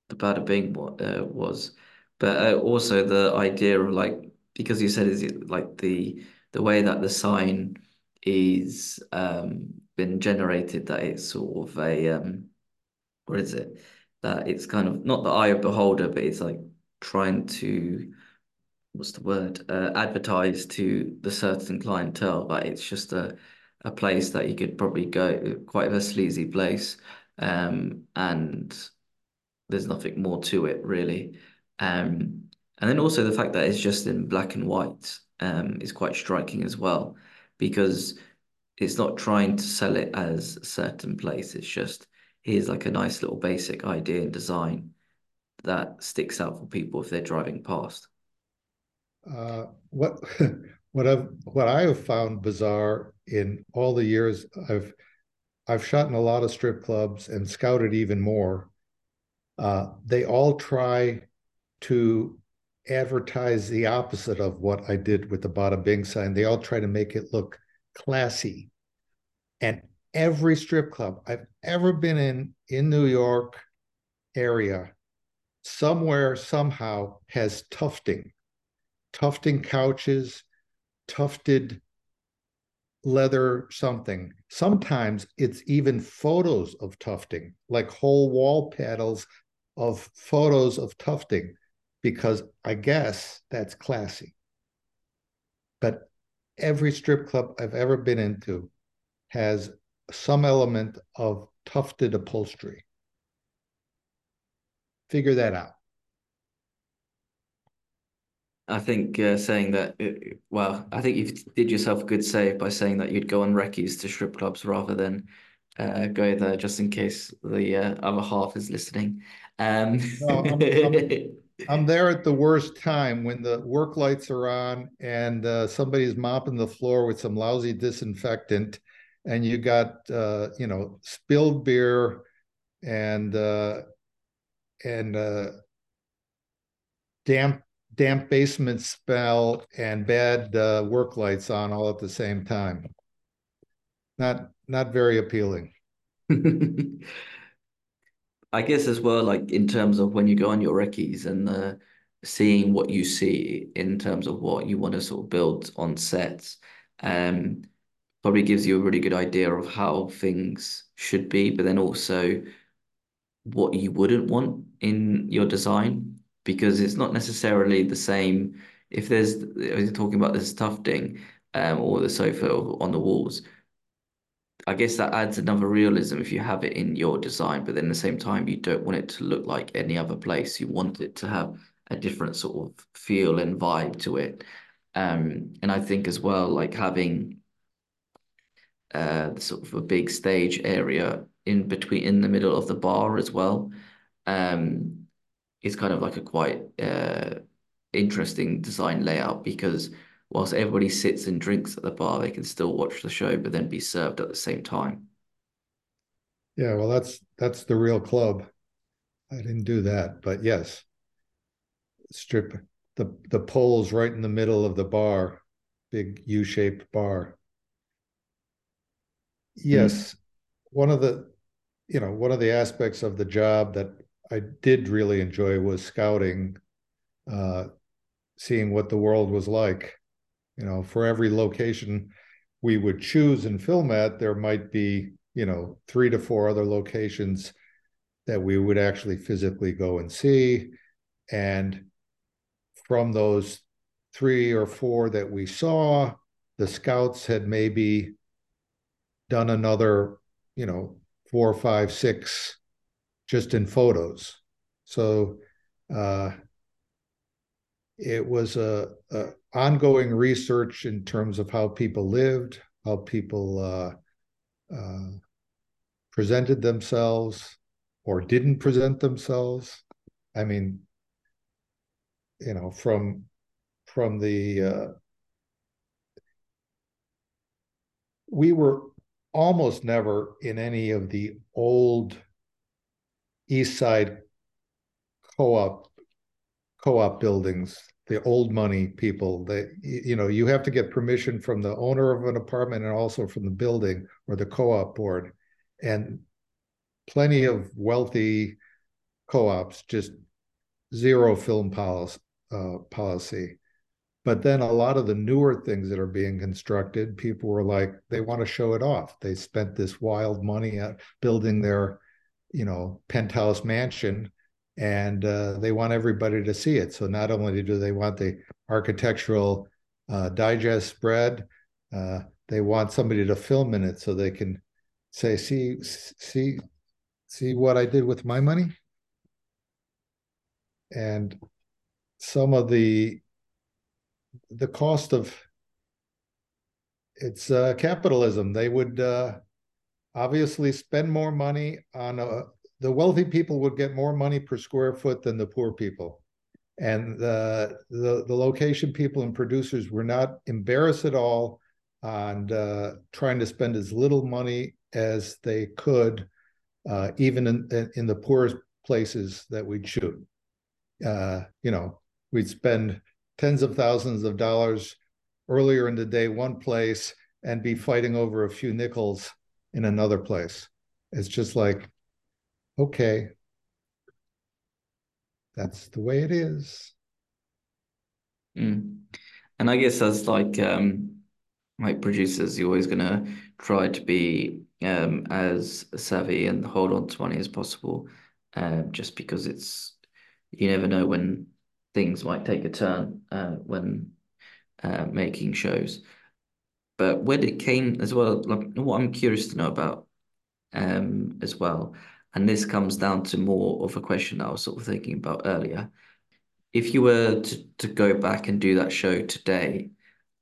the Bada Bing uh, was. But uh, also the idea of like, because you said is it like the the way that the sign is um, been generated, that it's sort of a um, what is it? That it's kind of not the eye of beholder, but it's like trying to what's the word uh, advertise to the certain clientele but it's just a a place that you could probably go quite a sleazy place um, and there's nothing more to it really. Um, and then also the fact that it's just in black and white um, is quite striking as well because it's not trying to sell it as a certain place. It's just here's like a nice little basic idea and design that sticks out for people if they're driving past uh, what what I've what I have found bizarre in all the years I've I've shot in a lot of strip clubs and scouted even more. Uh, they all try to advertise the opposite of what I did with the Bada Bing sign. They all try to make it look classy. And every strip club I've ever been in in New York area, somewhere somehow has tufting tufting couches, tufted leather something. Sometimes it's even photos of tufting, like whole wall panels of photos of tufting, because I guess that's classy. But every strip club I've ever been into has some element of tufted upholstery. Figure that out. I think uh, saying that, uh, well, I think you did yourself a good save by saying that you'd go on recce's to strip clubs rather than uh, go there just in case the uh, other half is listening. Um, No, I'm I'm I'm there at the worst time when the work lights are on and uh, somebody's mopping the floor with some lousy disinfectant, and you got uh, you know spilled beer and uh, and uh, damp damp basement smell and bad uh, work lights on all at the same time. Not not very appealing. I guess as well, like in terms of when you go on your recce's and uh, seeing what you see in terms of what you want to sort of build on sets, um, probably gives you a really good idea of how things should be, but then also what you wouldn't want in your design, because it's not necessarily the same. If there's, you're talking about this tufting, um, or the sofa on the walls, I guess that adds another realism if you have it in your design, but then at the same time, you don't want it to look like any other place. You want it to have a different sort of feel and vibe to it. Um, and I think as well, like having uh sort of a big stage area in between in the middle of the bar as well, um, is kind of like a quite uh interesting design layout because whilst everybody sits and drinks at the bar, they can still watch the show, but then be served at the same time. Yeah, well, that's that's the real club. I didn't do that, but yes, strip the the poles right in the middle of the bar, big U-shaped bar. Yes, mm. one of the you know one of the aspects of the job that I did really enjoy was scouting, uh, seeing what the world was like you know, for every location we would choose and film at, there might be, you know, three to four other locations that we would actually physically go and see. And from those three or four that we saw, the scouts had maybe done another, you know, four, five, six just in photos. So uh, it was a, a, ongoing research in terms of how people lived, how people uh, uh, presented themselves or didn't present themselves. I mean, you know, from from the uh, we were almost never in any of the old East Side co-op co-op buildings the old money people that you know you have to get permission from the owner of an apartment and also from the building or the co-op board. And plenty of wealthy co-ops just zero film policy uh, policy. But then a lot of the newer things that are being constructed people were like they want to show it off. They spent this wild money at building their you know penthouse mansion and uh, they want everybody to see it. So not only do they want the architectural uh, digest spread, uh, they want somebody to film in it so they can say, "See, see, see what I did with my money." And some of the the cost of it's uh, capitalism. They would uh, obviously spend more money on a, the wealthy people would get more money per square foot than the poor people. And the, the, the location people and producers were not embarrassed at all on uh, trying to spend as little money as they could, uh, even in, in the poorest places that we'd shoot. Uh, you know, we'd spend tens of thousands of dollars earlier in the day one place and be fighting over a few nickels in another place. It's just like okay, that's the way it is. Mm. And I guess as like um like producers, you're always gonna try to be um as savvy and hold on to money as possible. Um, just because it's you never know when things might take a turn uh, when uh, making shows. But when it came as well, like, what I'm curious to know about um, as well and this comes down to more of a question I was sort of thinking about earlier. If you were to, to go back and do that show today,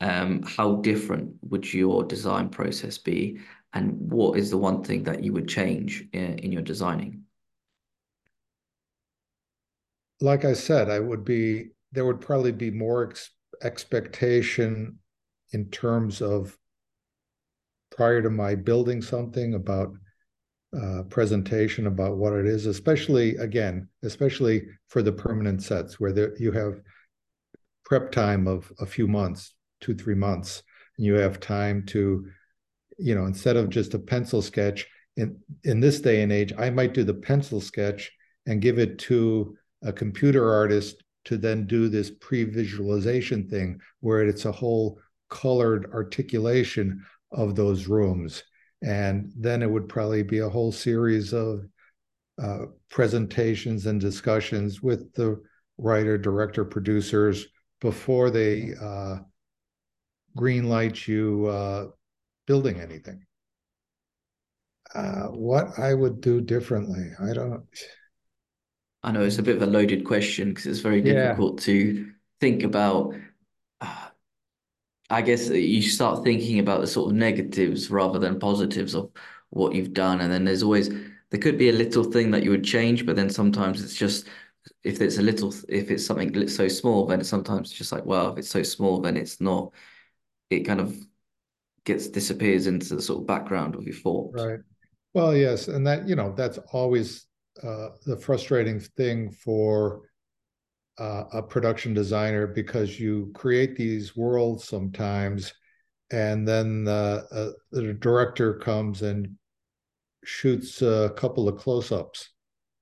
um, how different would your design process be? And what is the one thing that you would change in, in your designing? Like I said, I would be there would probably be more ex expectation in terms of prior to my building something about uh, presentation about what it is, especially again, especially for the permanent sets where there, you have prep time of a few months, two, three months, and you have time to, you know, instead of just a pencil sketch, in, in this day and age, I might do the pencil sketch and give it to a computer artist to then do this pre-visualization thing where it's a whole colored articulation of those rooms and then it would probably be a whole series of uh, presentations and discussions with the writer director producers before they uh, green light you uh, building anything uh, what i would do differently i don't I know it's a bit of a loaded question because it's very difficult yeah. to think about. I guess you start thinking about the sort of negatives rather than positives of what you've done, and then there's always there could be a little thing that you would change, but then sometimes it's just if it's a little if it's something so small, then sometimes it's just like well, if it's so small, then it's not. It kind of gets disappears into the sort of background of your thoughts. Right. Well, yes, and that you know that's always uh, the frustrating thing for uh, a production designer because you create these worlds sometimes, and then uh, the director comes and shoots a couple of close-ups,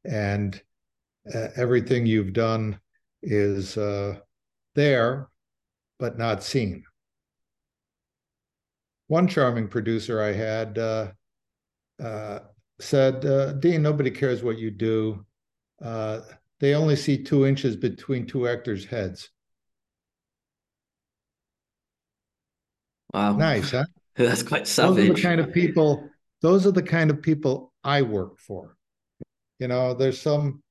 and uh, everything you've done is uh, there but not seen. One charming producer I had said, uh, Dean, nobody cares what you do. They only see two inches between two actors' heads. Wow. Nice, huh? That's quite savage. Those are the kind of people, those are the kind of people I work for. You know, there's some,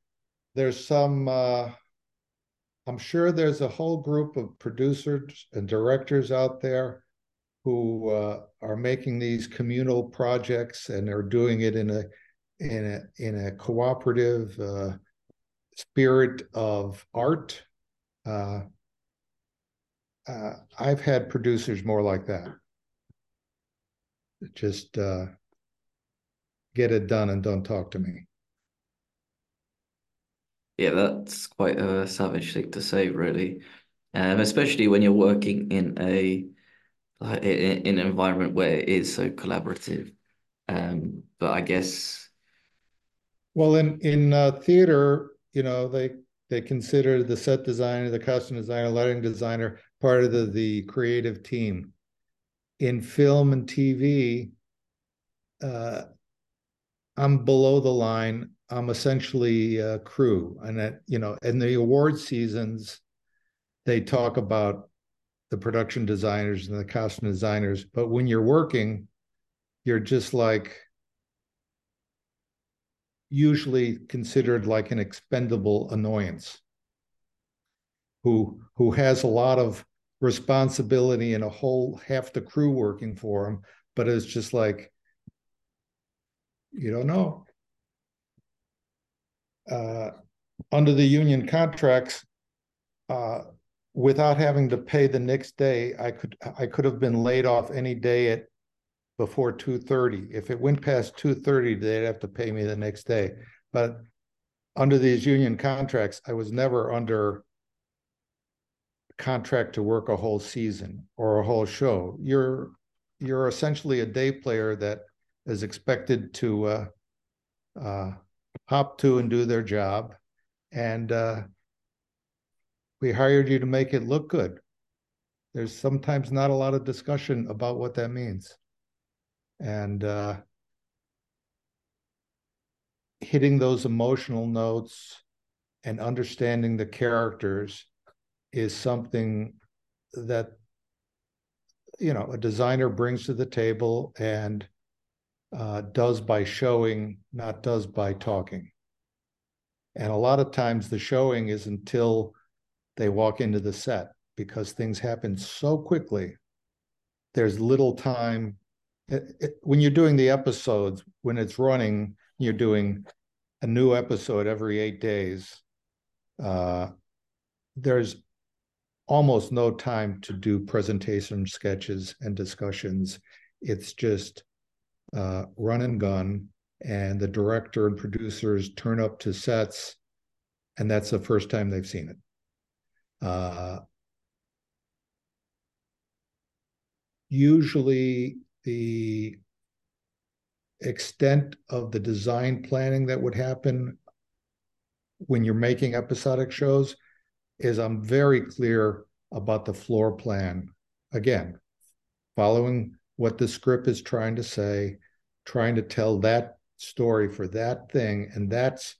there's some, uh, I'm sure there's a whole group of producers and directors out there who uh, are making these communal projects and are doing it in a in a in a cooperative uh, spirit of art. Uh, uh I've had producers more like that. Just uh, get it done and don't talk to me. Yeah, that's quite a savage thing to say, really. Um, especially when you're working in a like in, in an environment where it is so collaborative. Um, but I guess. Well, in in uh, theater, you know, they they consider the set designer, the costume designer, lighting designer part of the the creative team. In film and TV, uh, I'm below the line. I'm essentially a crew, and that you know, in the award seasons, they talk about the production designers and the costume designers. But when you're working, you're just like usually considered like an expendable annoyance who who has a lot of responsibility and a whole half the crew working for him but it's just like you don't know. Uh, under the union contracts uh, without having to pay the next day, I could I could have been laid off any day at before 2:30. If it went past 2:30, they'd have to pay me the next day. But under these union contracts, I was never under contract to work a whole season or a whole show. You're you're essentially a day player that is expected to uh, uh, hop to and do their job, and uh, we hired you to make it look good. There's sometimes not a lot of discussion about what that means. And uh, hitting those emotional notes and understanding the characters is something that you know a designer brings to the table and uh, does by showing, not does by talking. And a lot of times the showing is until they walk into the set because things happen so quickly. There's little time it, it, when you're doing the episodes, when it's running, you're doing a new episode every eight days. Uh, there's almost no time to do presentation sketches and discussions. It's just uh, run and gun, and the director and producers turn up to sets, and that's the first time they've seen it. Uh, usually, the extent of the design planning that would happen when you're making episodic shows is I'm very clear about the floor plan. Again, following what the script is trying to say, trying to tell that story for that thing. And that's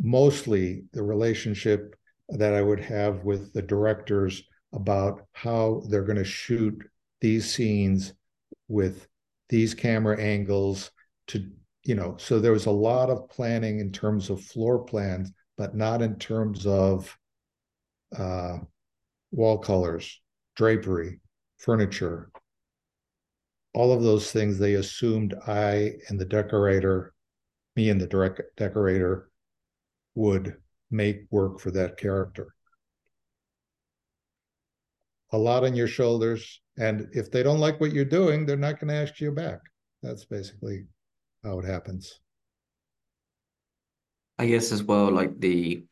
mostly the relationship that I would have with the directors about how they're going to shoot these scenes with these camera angles to you know so there was a lot of planning in terms of floor plans but not in terms of uh, wall colors drapery furniture. All of those things they assumed i and the decorator me and the direct decorator would make work for that character. A lot on your shoulders and if they don't like what you're doing they're not going to ask you back that's basically how it happens. I guess as well, like the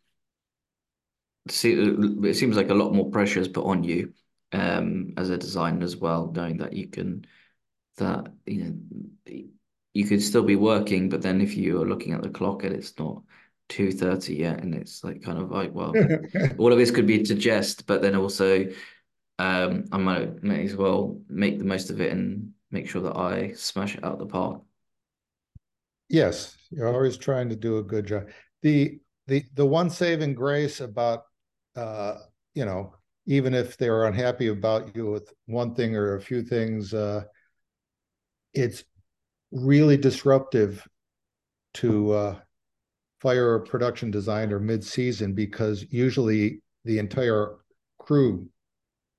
see, it seems like a lot more pressure is put on you um, as a designer as well, knowing that you can that you know you could still be working, but then if you are looking at the clock and it's not two thirty yet, and it's like kind of like well, all of this could be to jest, but then also um, I might may as well make the most of it and make sure that I smash it out of the park. Yes, you're always trying to do a good job. The the the one saving grace about uh, you know, even if they're unhappy about you with one thing or a few things, uh, it's really disruptive to uh, fire a production designer mid-season because usually the entire crew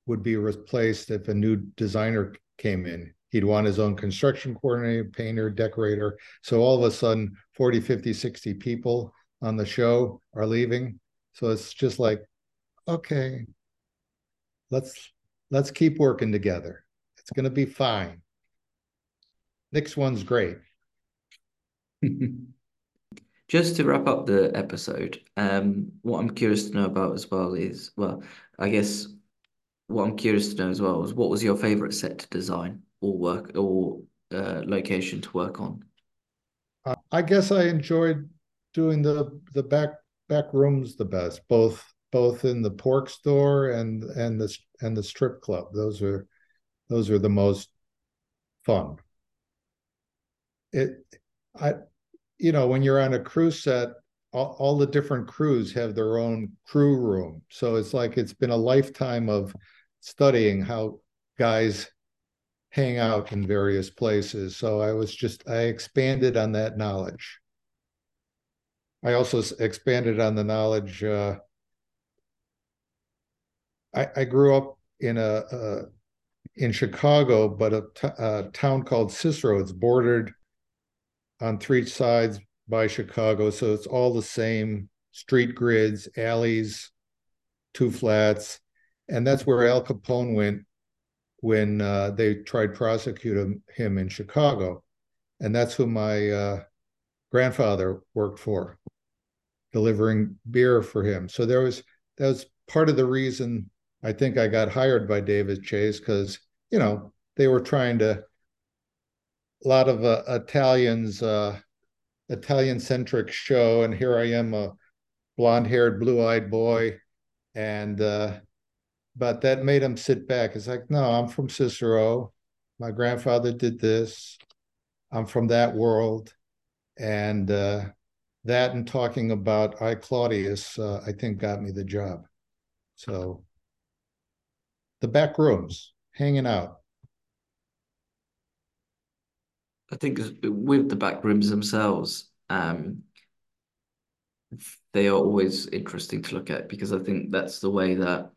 would be replaced if a new designer came in. He'd want his own construction coordinator, painter, decorator. So all of a sudden, 40, 50, 60 people on the show are leaving. So it's just like, okay, let's let's keep working together. It's going to be fine. Next one's great. Just to wrap up the episode, um, what I'm curious to know about as well is, well, I guess what I'm curious to know as well is what was your favorite set to design? or work or uh, location to work on? Uh, I guess I enjoyed doing the the back back rooms the best, both both in the pork store and and the and the strip club. Those are those are the most fun. It I you know when you're on a cruise set all, all, the different crews have their own crew room so it's like it's been a lifetime of studying how guys hang out in various places. So I was just, I expanded on that knowledge. I also expanded on the knowledge. Uh, I, I, grew up in a, a in Chicago, but a, town called Cicero. It's bordered on three sides by Chicago, so it's all the same street grids, alleys, two flats, and that's where Al Capone went when uh, they tried prosecuting him in Chicago. And that's who my uh, grandfather worked for, delivering beer for him. So there was that was part of the reason I think I got hired by David Chase because you know they were trying to a lot of uh, Italians uh, Italian centric show, and here I am a blonde haired, blue eyed boy, and uh, but that made him sit back. It's like, no, I'm from Cicero. My grandfather did this. I'm from that world. And uh, that and talking about I, Claudius, uh, I think got me the job. So the back rooms, hanging out. I think with the back rooms themselves, um, they are always interesting to look at because I think that's the way that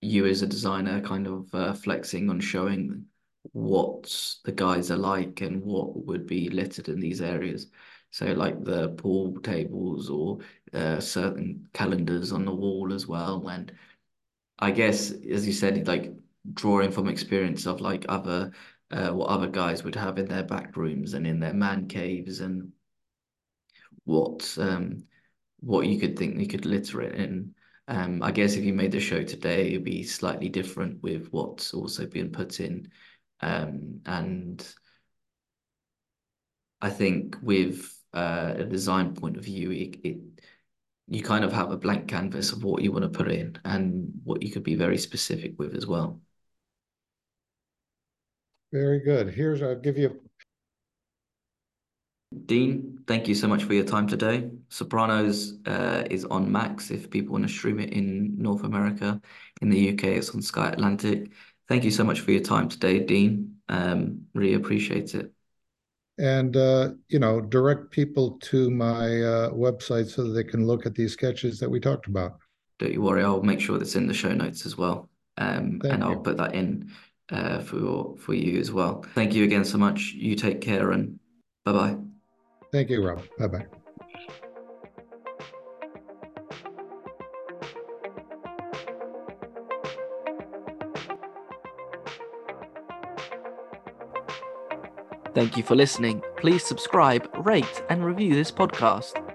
you as a designer kind of uh, flexing on showing what the guys are like and what would be littered in these areas. So like the pool tables or uh, certain calendars on the wall as well. And I guess, as you said, like drawing from experience of like other uh, what other guys would have in their back rooms and in their man caves and what um what you could think they could litter it in. Um, I guess if you made the show today, it'd be slightly different with what's also being put in. Um, and I think with uh, a design point of view, it, it you kind of have a blank canvas of what you want to put in and what you could be very specific with as well. Very good. Here's I'll give you Dean, thank you so much for your time today. Sopranos uh, is on Max if people want to stream it in North America. In the UK, it's on Sky Atlantic. Thank you so much for your time today, Dean. Um, really appreciate it. And, uh, you know, direct people to my uh, website so that they can look at these sketches that we talked about. Don't you worry, I'll make sure that's in the show notes as well. Um, and I'll put that in uh, for, for you as well. Thank you again so much. You take care and bye-bye. Thank you, Rob. Bye bye. Thank you for listening. Please subscribe, rate, and review this podcast.